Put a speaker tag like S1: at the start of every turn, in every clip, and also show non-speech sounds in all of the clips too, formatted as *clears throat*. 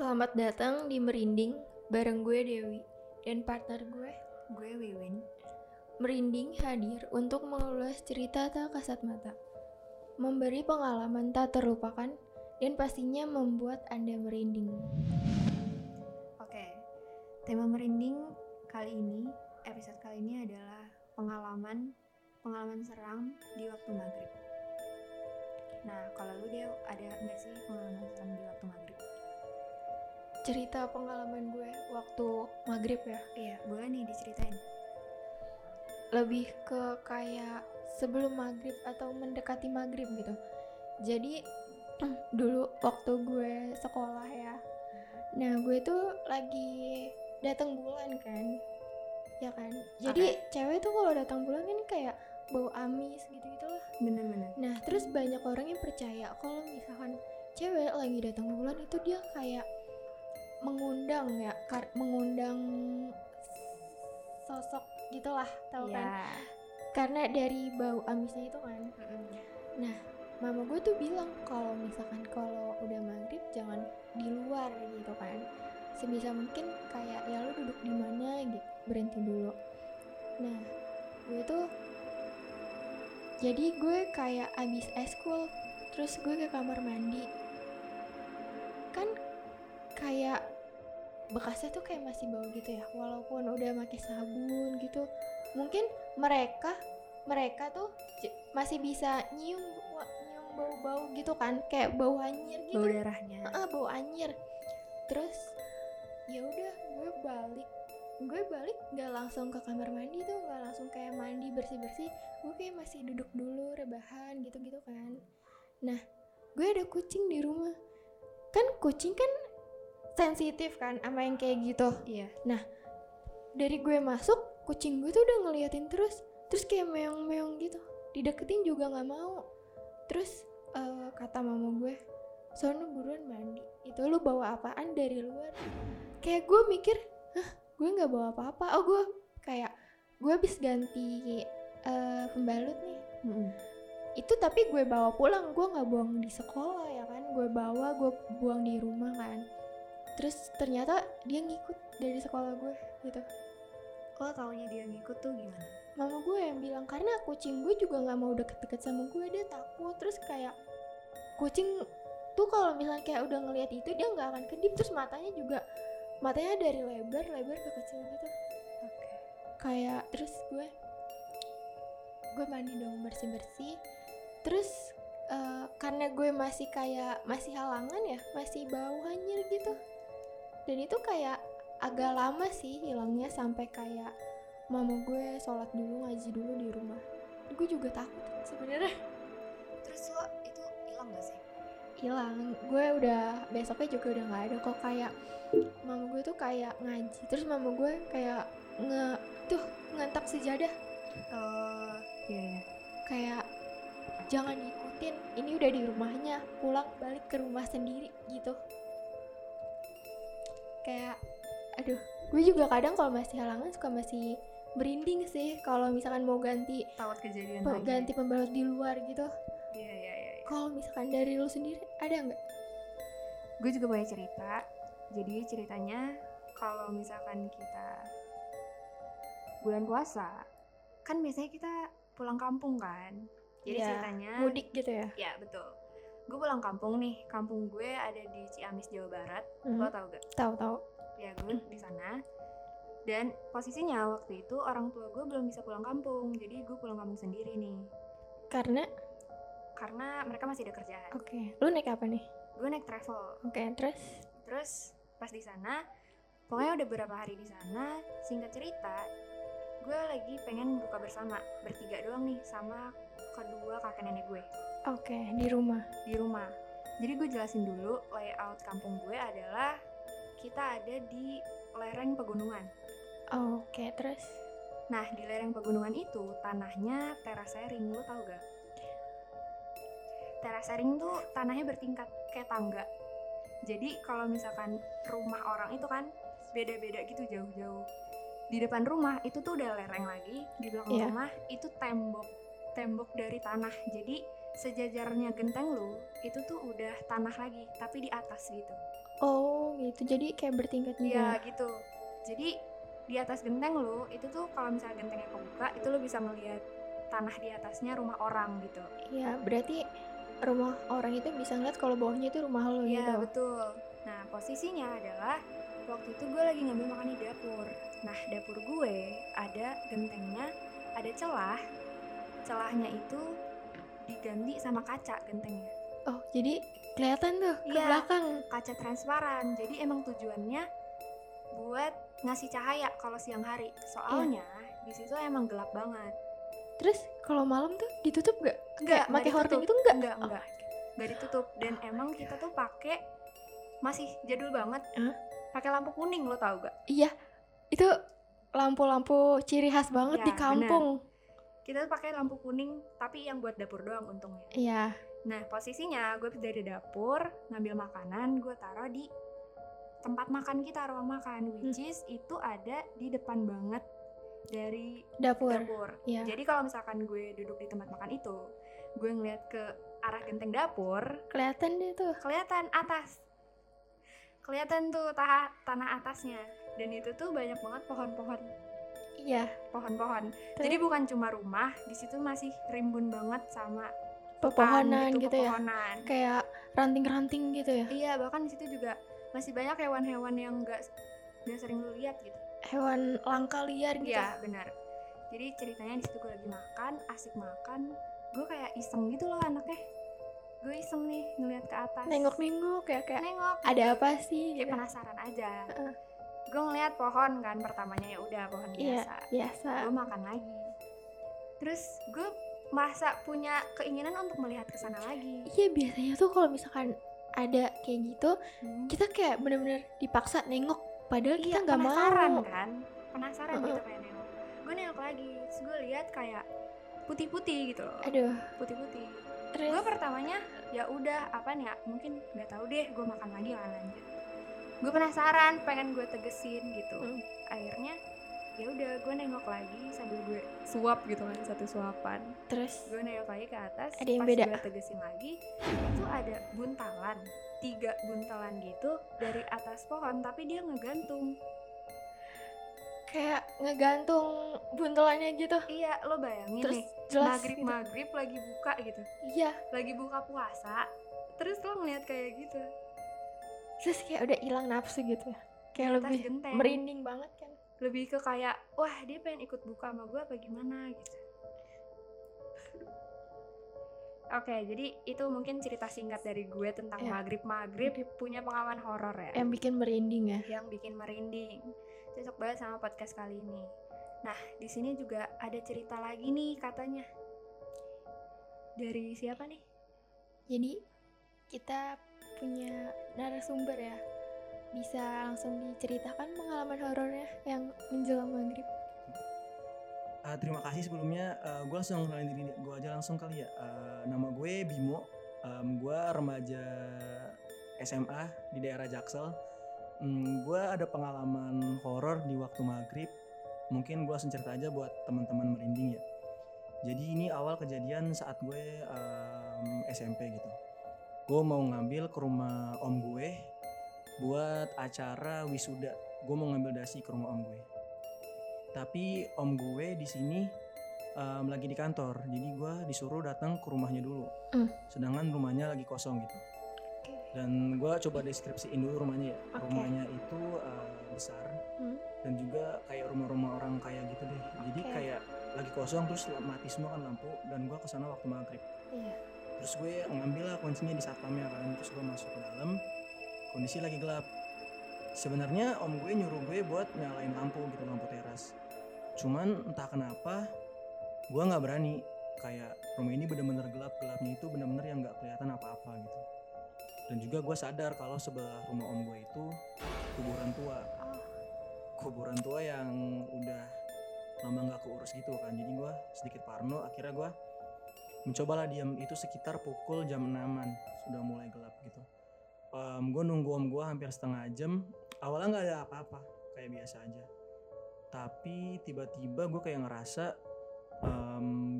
S1: Selamat datang di Merinding bareng gue Dewi dan partner gue.
S2: Gue Wiwin.
S1: Merinding hadir untuk mengulas cerita tak kasat mata, memberi pengalaman tak terlupakan, dan pastinya membuat Anda merinding.
S2: Oke, tema merinding kali ini, episode kali ini adalah pengalaman pengalaman seram di waktu maghrib. Nah, kalau lu dia ada nggak sih pengalaman
S1: Cerita pengalaman gue waktu maghrib ya,
S2: Iya, boleh nih diceritain.
S1: lebih ke kayak sebelum maghrib atau mendekati maghrib gitu. Jadi *clears throat* dulu waktu gue sekolah ya, nah gue tuh lagi datang bulan kan, ya kan. Jadi cewek tuh kalau datang bulan kan kayak bau amis gitu gitulah.
S2: Bener-bener.
S1: Nah terus banyak orang yang percaya kalau misalkan cewek lagi datang bulan itu dia kayak mengundang ya, kar- mengundang sosok gitulah, tau kan?
S2: Iya.
S1: Karena dari bau amisnya itu kan.
S2: Mm-mm.
S1: Mama gue tuh bilang kalau misalkan kalau udah maghrib jangan di luar gitu kan. Sebisa mungkin kayak ya lu duduk di mana gitu, berhenti dulu. Nah, gue tuh jadi gue kayak abis eskul terus gue ke kamar mandi. Kan kayak bekasnya tuh kayak masih bau gitu ya, walaupun udah pakai sabun gitu. Mungkin mereka mereka tuh masih bisa nyium nyium bau-bau gitu kan kayak bau anyir gitu.
S2: Bau darahnya.
S1: ah bau anyir terus ya udah gue balik. Gue balik nggak langsung ke kamar mandi tuh nggak langsung kayak mandi bersih bersih gue kayak masih duduk dulu rebahan gitu gitu kan. Nah gue ada kucing di rumah. Kan kucing kan sensitif kan sama yang kayak gitu.
S2: Iya.
S1: dari gue masuk kucing gue tuh udah ngeliatin terus. Terus kayak meong-meong gitu. Dideketin juga nggak mau. Terus eh, kata mama gue sono buruan mandi. Itu lu bawa apaan dari luar? Kayak gue mikir hah gue nggak bawa apa-apa. Oh gue kayak gue habis ganti eh, pembalut nih.
S2: Mm-mm.
S1: itu tapi gue bawa pulang. Gue nggak buang di sekolah ya kan. Gue bawa gue buang di rumah kan terus ternyata dia ngikut dari sekolah gue gitu.
S2: Lo taunya dia ngikut tuh gimana?
S1: mama gue yang bilang karena kucing gue juga nggak mau deket-deket sama gue dia takut. Terus kayak kucing tuh kalau misalnya kayak udah ngelihat itu dia nggak akan kedip. Terus matanya juga matanya dari lebar lebar ke kecil gitu.
S2: Oke.
S1: kayak terus gue gue mandi dong bersih bersih terus eh, karena gue masih kayak masih halangan ya masih bau hanyir gitu dan itu kayak agak lama sih hilangnya sampai kayak mama gue sholat dulu ngaji dulu di rumah. Gue juga takut sebenarnya.
S2: Terus lo itu hilang gak sih?
S1: hilang. Gue udah besoknya juga udah nggak ada kok. Kayak mama gue tuh kayak ngaji. Terus mama gue kayak nge tuh ngentak sejadah.
S2: Oh, iya iya.
S1: kayak jangan diikutin ini udah di rumahnya. Pulang balik ke rumah sendiri gitu kayak aduh gue juga kadang kalau masih halangan suka masih merinding sih kalau misalkan mau ganti
S2: Takut kejadian
S1: pe-
S2: lagi.
S1: ganti pembalut di luar gitu
S2: Iya iya iya. iya.
S1: kalau misalkan dari lu sendiri ada nggak
S2: gue juga punya cerita jadi ceritanya kalau misalkan kita bulan puasa kan biasanya kita pulang kampung kan jadi
S1: Iya,
S2: ceritanya
S1: mudik gitu ya
S2: ya betul gue pulang kampung nih. Kampung gue ada di Ciamis Jawa Barat. Lo
S1: Mhm.
S2: tau gak?
S1: Tahu tahu
S2: ya gue di sana. Dan posisinya waktu itu orang tua gue belum bisa pulang kampung. Jadi gue pulang kampung sendiri nih.
S1: Karena?
S2: Karena mereka masih ada kerjaan.
S1: Oke. Lu naik apa nih?
S2: Gue naik travel.
S1: Oke terus?
S2: Terus pas di sana, pokoknya udah beberapa hari di sana. Singkat cerita, gue lagi pengen buka bersama bertiga doang nih sama kedua kakek nenek gue
S1: oke di rumah
S2: di rumah. Jadi gue jelasin dulu layout kampung gue adalah kita ada di lereng pegunungan.
S1: oke terus
S2: Nah di lereng pegunungan itu tanahnya terasering, lo tau gak? Terasering tuh tanahnya bertingkat kayak tangga. Jadi kalau misalkan rumah orang itu kan beda-beda gitu jauh-jauh. Di depan rumah itu tuh udah lereng lagi, di belakang
S1: Iya.
S2: rumah itu tembok tembok dari tanah. Jadi sejajarnya genteng lu itu tuh udah tanah lagi tapi di atas gitu
S1: Oh gitu. Jadi kayak bertingkat
S2: Iya
S1: juga.
S2: gitu jadi di atas genteng lu itu tuh kalau misalnya gentengnya kebuka itu lu bisa melihat tanah di atasnya rumah orang gitu
S1: Iya, berarti rumah orang itu bisa ngeliat kalau bawahnya itu rumah lo
S2: Iya
S1: gitu.
S2: betul. Nah posisinya adalah waktu itu gue lagi ngambil makan di dapur. Nah dapur gue ada gentengnya, ada celah. Celahnya itu diganti sama kaca gentengnya.
S1: Oh, jadi kelihatan tuh ke
S2: Iya.
S1: belakang.
S2: Kaca transparan. Jadi emang tujuannya buat ngasih cahaya kalau siang hari. Soalnya di situ emang gelap banget.
S1: Terus kalau malam tuh ditutup gak?
S2: Enggak,
S1: pakai hording itu enggak?
S2: Enggak,
S1: Oh
S2: enggak. Nggak ditutup dan emang kita tuh pakai masih jadul banget.
S1: Hah?
S2: Pakai lampu kuning lo tau gak?
S1: Iya, itu lampu-lampu ciri khas banget
S2: Ya,
S1: di kampung.
S2: Kita tuh pakai lampu kuning tapi yang buat dapur doang untungnya
S1: Iya.
S2: nah posisinya gue dari dapur ngambil makanan gue taruh di tempat makan kita ruang makan which
S1: Hmm.
S2: is itu ada di depan banget dari
S1: Dapur.
S2: dapur
S1: Iya.
S2: jadi kalau misalkan gue duduk di tempat makan itu gue ngeliat ke arah genteng dapur
S1: Kelihatan deh tuh.
S2: kelihatan atas kelihatan tuh tanah atasnya dan itu tuh banyak banget pohon-pohon
S1: Iya.
S2: pohon-pohon Jadi bukan cuma rumah, di situ masih rimbun banget sama
S1: pepohonan
S2: hutan
S1: gitu ya.
S2: pepohonan.
S1: Kayak ranting-ranting gitu ya.
S2: Iya, bahkan di situ juga masih banyak hewan-hewan yang enggak nggak sering lu lihat gitu.
S1: Hewan langka liar gitu.
S2: Iya, benar. Jadi ceritanya di situ gue lagi makan, asik makan, gue kayak iseng gitu loh anaknya. Gue iseng nih ngeliat ke atas.
S1: Nengok-nengok kayak kayak
S2: Nengok.
S1: ada apa sih?
S2: Kayak
S1: Gitu.
S2: penasaran aja.
S1: Heeh.
S2: Gue ngeliat pohon kan pertamanya ya udah pohon
S1: Iya,
S2: biasa.
S1: biasa.
S2: gue makan lagi. Terus gue merasa punya keinginan untuk melihat ke sana lagi.
S1: Iya, biasanya tuh kalau misalkan ada kayak gitu,
S2: Hmm.
S1: kita kayak bener-bener dipaksa nengok. Padahal kita
S2: Iya,
S1: nggak
S2: penasaran
S1: mau.
S2: kan? Penasaran
S1: Heeh.
S2: gitu pengen nengok. Gue nengok lagi. Terus gue lihat kayak putih-putih gitu loh.
S1: Aduh,
S2: putih-putih.
S1: Terus?
S2: gue pertamanya ya udah apa nih ya? Mungkin nggak tahu deh gue makan lagi lah lanjut gue penasaran pengen gue tegesin gitu
S1: Hmm.
S2: akhirnya ya udah gue nengok lagi sambil gue suap gitu kan satu suapan
S1: terus
S2: gue nengok lagi ke atas
S1: Ada yang
S2: pas
S1: beda?
S2: gue tegesin lagi itu ada buntalan tiga buntalan gitu dari atas pohon tapi dia ngegantung
S1: kayak ngegantung buntelannya gitu.
S2: iya lo bayangin
S1: Terus
S2: nih
S1: jelas
S2: maghrib
S1: gitu.
S2: maghrib lagi buka gitu
S1: Iya,
S2: lagi buka puasa terus lo ngeliat kayak gitu
S1: terus kayak udah hilang nafsu gitu. Kayak
S2: Atas
S1: lebih
S2: genteng.
S1: merinding banget kan.
S2: lebih ke kayak wah dia pengen ikut buka sama gue apa gimana gitu Oke, jadi itu mungkin cerita singkat dari gue tentang
S1: Ya.
S2: maghrib maghrib punya pengalaman horor ya.
S1: Yang bikin merinding ya.
S2: yang bikin merinding. Cocok banget sama podcast kali ini. Nah, di sini juga ada cerita lagi nih katanya. Dari siapa nih?
S1: Jadi kita punya narasumber ya. Bisa langsung diceritakan pengalaman horornya yang menjelang maghrib.
S3: Uh, terima kasih sebelumnya. Uh, gue langsung kenalin diri gue aja langsung kali ya. Uh, nama gue Bimo. Um, gue remaja SMA di daerah Jaksel. Hmm, gue ada pengalaman horor di waktu maghrib. Mungkin gue langsung cerita aja buat teman-teman merinding ya. Jadi ini awal kejadian saat gue um, SMP gitu. Gue mau ngambil ke rumah om gue buat acara wisuda. Gue mau ngambil dasi ke rumah om gue tapi om gue di sini em, lagi di kantor jadi gue disuruh datang ke rumahnya dulu
S1: Hmm.
S3: sedangkan rumahnya lagi kosong gitu dan gue coba deskripsiin dulu rumahnya ya
S1: Oke.
S3: rumahnya itu eh, besar
S1: Hmm.
S3: dan juga kayak rumah-rumah orang kaya gitu deh jadi
S1: Oke.
S3: kayak lagi kosong terus mati semua kan lampu dan gue ke sana waktu maghrib
S1: Iya.
S3: Terus gue ngambil lah kuncinya di satpamnya kan. Terus gue masuk ke dalam kondisi lagi gelap. Sebenarnya om gue nyuruh gue buat nyalain lampu gitu lampu teras. Cuman entah kenapa gue nggak berani. Kayak rumah ini bener-bener gelap gelapnya itu bener-bener yang nggak kelihatan apa-apa gitu. Dan juga gue sadar kalau sebelah rumah om gue itu kuburan tua. Kuburan tua yang udah lama nggak keurus gitu kan. Jadi gue sedikit parno akhirnya gue mencobalah diam itu sekitar pukul jam 6an sudah mulai gelap gitu. Gue nunggu om gue hampir setengah jam. Awalnya nggak ada apa-apa kayak biasa aja. Tapi tiba-tiba gue kayak ngerasa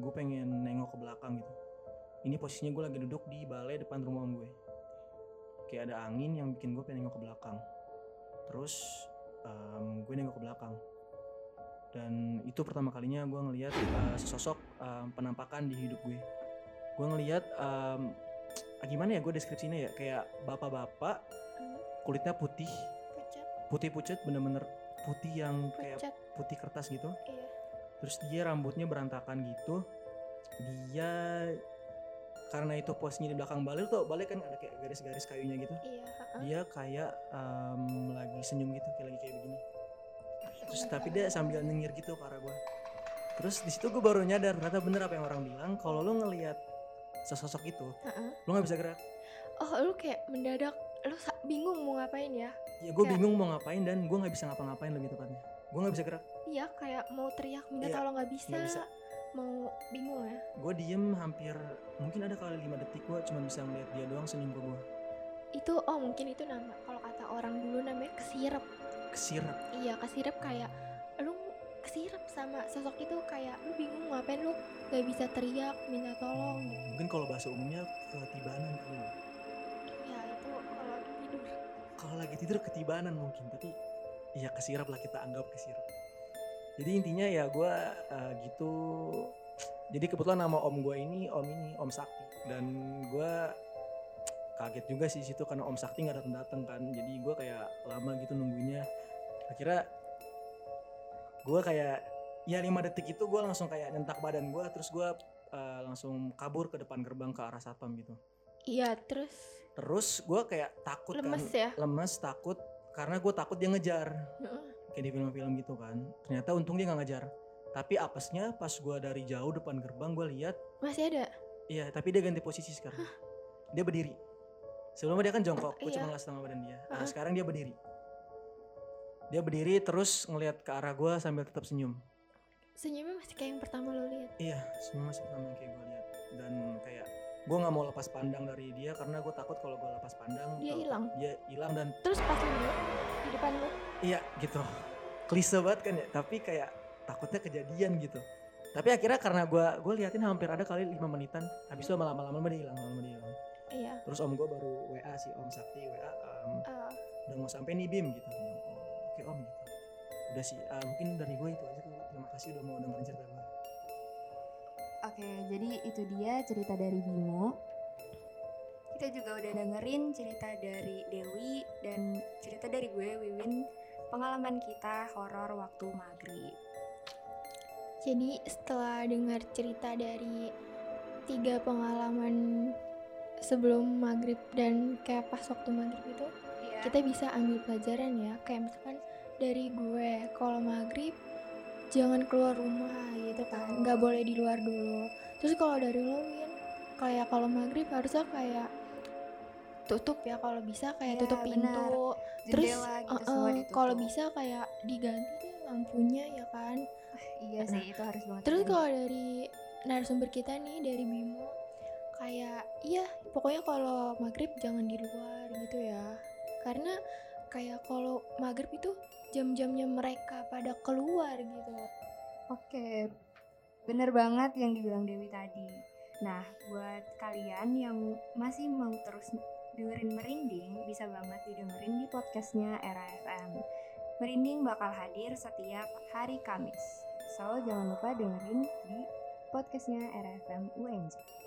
S3: gue pengen nengok ke belakang gitu. Ini posisinya gue lagi duduk di balai depan rumah om gue. Kayak ada angin yang bikin gue pengen nengok ke belakang. Terus em, gue nengok ke belakang. Dan itu pertama kalinya gue ngelihat eh, sesosok em, penampakan di hidup gue. Gue ngelihat ah, *tsk* gimana ya gue deskripsinya ya? Kayak bapak-bapak
S1: Hmm,
S3: kulitnya putih. Putih pucat bener-bener putih yang kayak
S1: pucat
S3: putih kertas gitu.
S1: Iya.
S3: Terus dia rambutnya berantakan gitu. Dia karena itu posnya di belakang balai tuh balai kan ada kayak garis-garis kayunya gitu.
S1: Iya
S3: dia kayak em, lagi senyum gitu kayak lagi kayak begini. Terus tapi dia sambil nyengir gitu ke arah gue terus di situ gue baru nyadar ternyata bener apa yang orang bilang kalau lu ngelihat sesosok itu
S1: Ha-ha.
S3: lu nggak bisa gerak.
S1: Oh lu kayak mendadak lu bingung mau ngapain ya?
S3: Ya gue
S1: Kayak-
S3: bingung mau ngapain dan gue nggak bisa ngapa-ngapain lebih tepatnya. Gue nggak bisa gerak.
S1: Iya kayak mau teriak minta
S3: Iya,
S1: tolong nggak bisa.
S3: nggak bisa.
S1: mau bingung ya?
S3: Gue diem hampir mungkin ada kali lima detik gue cuma bisa ngeliat dia doang senyum ke gue
S1: itu oh mungkin itu nama kalau kata orang dulu namanya kesirep.
S3: Kesirap
S1: iya kesirep kayak kesirep sama sosok itu kayak lu bingung ngapain lu? Nggak bisa teriak minta tolong. Gitu.
S3: mungkin kalau bahasa umumnya ketibanan kali ya.
S1: Ya itu kalau lagi tidur.
S3: Kalau lagi tidur ketibanan mungkin tapi ya kesirap lah kita anggap kesirap jadi intinya ya gue gitu. Jadi kebetulan nama om gue ini om ini om sakti. Dan gue kaget juga sih situ karena om sakti nggak datang datang kan. Jadi gue kayak lama gitu nungguinnya akhirnya gue kayak ya lima detik itu gue langsung kayak nyentak badan gue terus gue langsung kabur ke depan gerbang ke arah satpam gitu.
S1: Iya terus?
S3: Terus gue kayak takut
S1: lemes
S3: kan
S1: ya?
S3: Lemes takut karena gue takut dia ngejar.
S1: Heeh.
S3: kayak di film-film gitu kan. Ternyata untung dia nggak ngejar. Tapi apesnya pas gue dari jauh depan gerbang gue lihat
S1: masih ada?
S3: Iya tapi dia ganti posisi sekarang. Dia berdiri. Sebelumnya dia kan jongkok gue
S1: Iya.
S3: cuma setengah badan dia. Nah
S1: Heeh.
S3: sekarang dia berdiri dia berdiri terus ngelihat ke arah gue sambil tetap senyum.
S1: Senyumnya masih kayak yang pertama lo lihat?
S3: Iya senyum masih pertama yang kayak gue lihat. Dan kayak gue nggak mau lepas pandang dari dia karena gue takut kalau gue lepas pandang
S1: Dia
S3: tahu-
S1: hilang.
S3: dia hilang dan
S1: terus pas lihat di depan lu
S3: Iya gitu. Klise banget kan ya tapi kayak takutnya kejadian gitu. Tapi akhirnya karena gue gue liatin hampir ada kali lima menitan. Habis itu lama-lama lama dia hilang lama dia hilang.
S1: Iya.
S3: Terus om gue baru wa si om sakti wa em,
S1: eh,
S3: udah mau sampai nih bim gitu oke om gitu udah sih ah, mungkin dari gue itu aja tuh terima kasih udah mau dengerin cerita gue
S2: Oke, jadi itu dia cerita dari Bimo. Kita juga udah dengerin cerita dari Dewi dan cerita dari gue Wiwin pengalaman kita horor waktu maghrib.
S1: Jadi setelah dengar cerita dari tiga pengalaman sebelum maghrib dan kayak pas waktu maghrib itu,
S2: Iya.
S1: kita bisa ambil pelajaran ya. Kayak misalkan dari gue, kalau maghrib jangan keluar rumah gitu kan, nggak boleh di luar dulu. Terus kalau dari lo Win, kayak kalau maghrib harusnya kayak tutup ya kalau bisa kayak
S2: Iya,
S1: tutup
S2: benar.
S1: pintu. Terus
S2: Jendela gitu ditutup.
S1: kalau bisa kayak diganti lampunya ya kan.
S2: Iya sih, itu harus banget.
S1: Terus kalau dari narasumber kita nih dari Bimo kayak iya pokoknya kalau maghrib jangan di luar gitu ya karena kayak kalau maghrib itu jam-jamnya mereka pada keluar gitu
S2: Oke, bener banget yang dibilang Dewi tadi. Nah, buat kalian yang masih mau terus dengerin Merinding, bisa banget didengerin di podcastnya Era FM. Merinding bakal hadir setiap hari Kamis. So, jangan lupa dengerin di podcastnya Era FM UNJ.